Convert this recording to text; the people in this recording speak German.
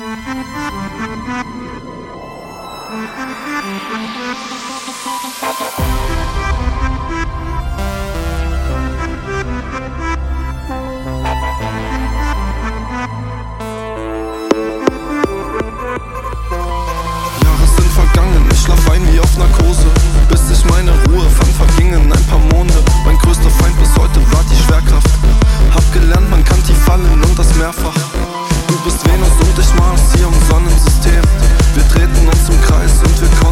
Jahre sind vergangen, ich Schlaf ein wie auf einer Mars hier im Sonnensystem. Wir treten uns im Kreis und wir kommen.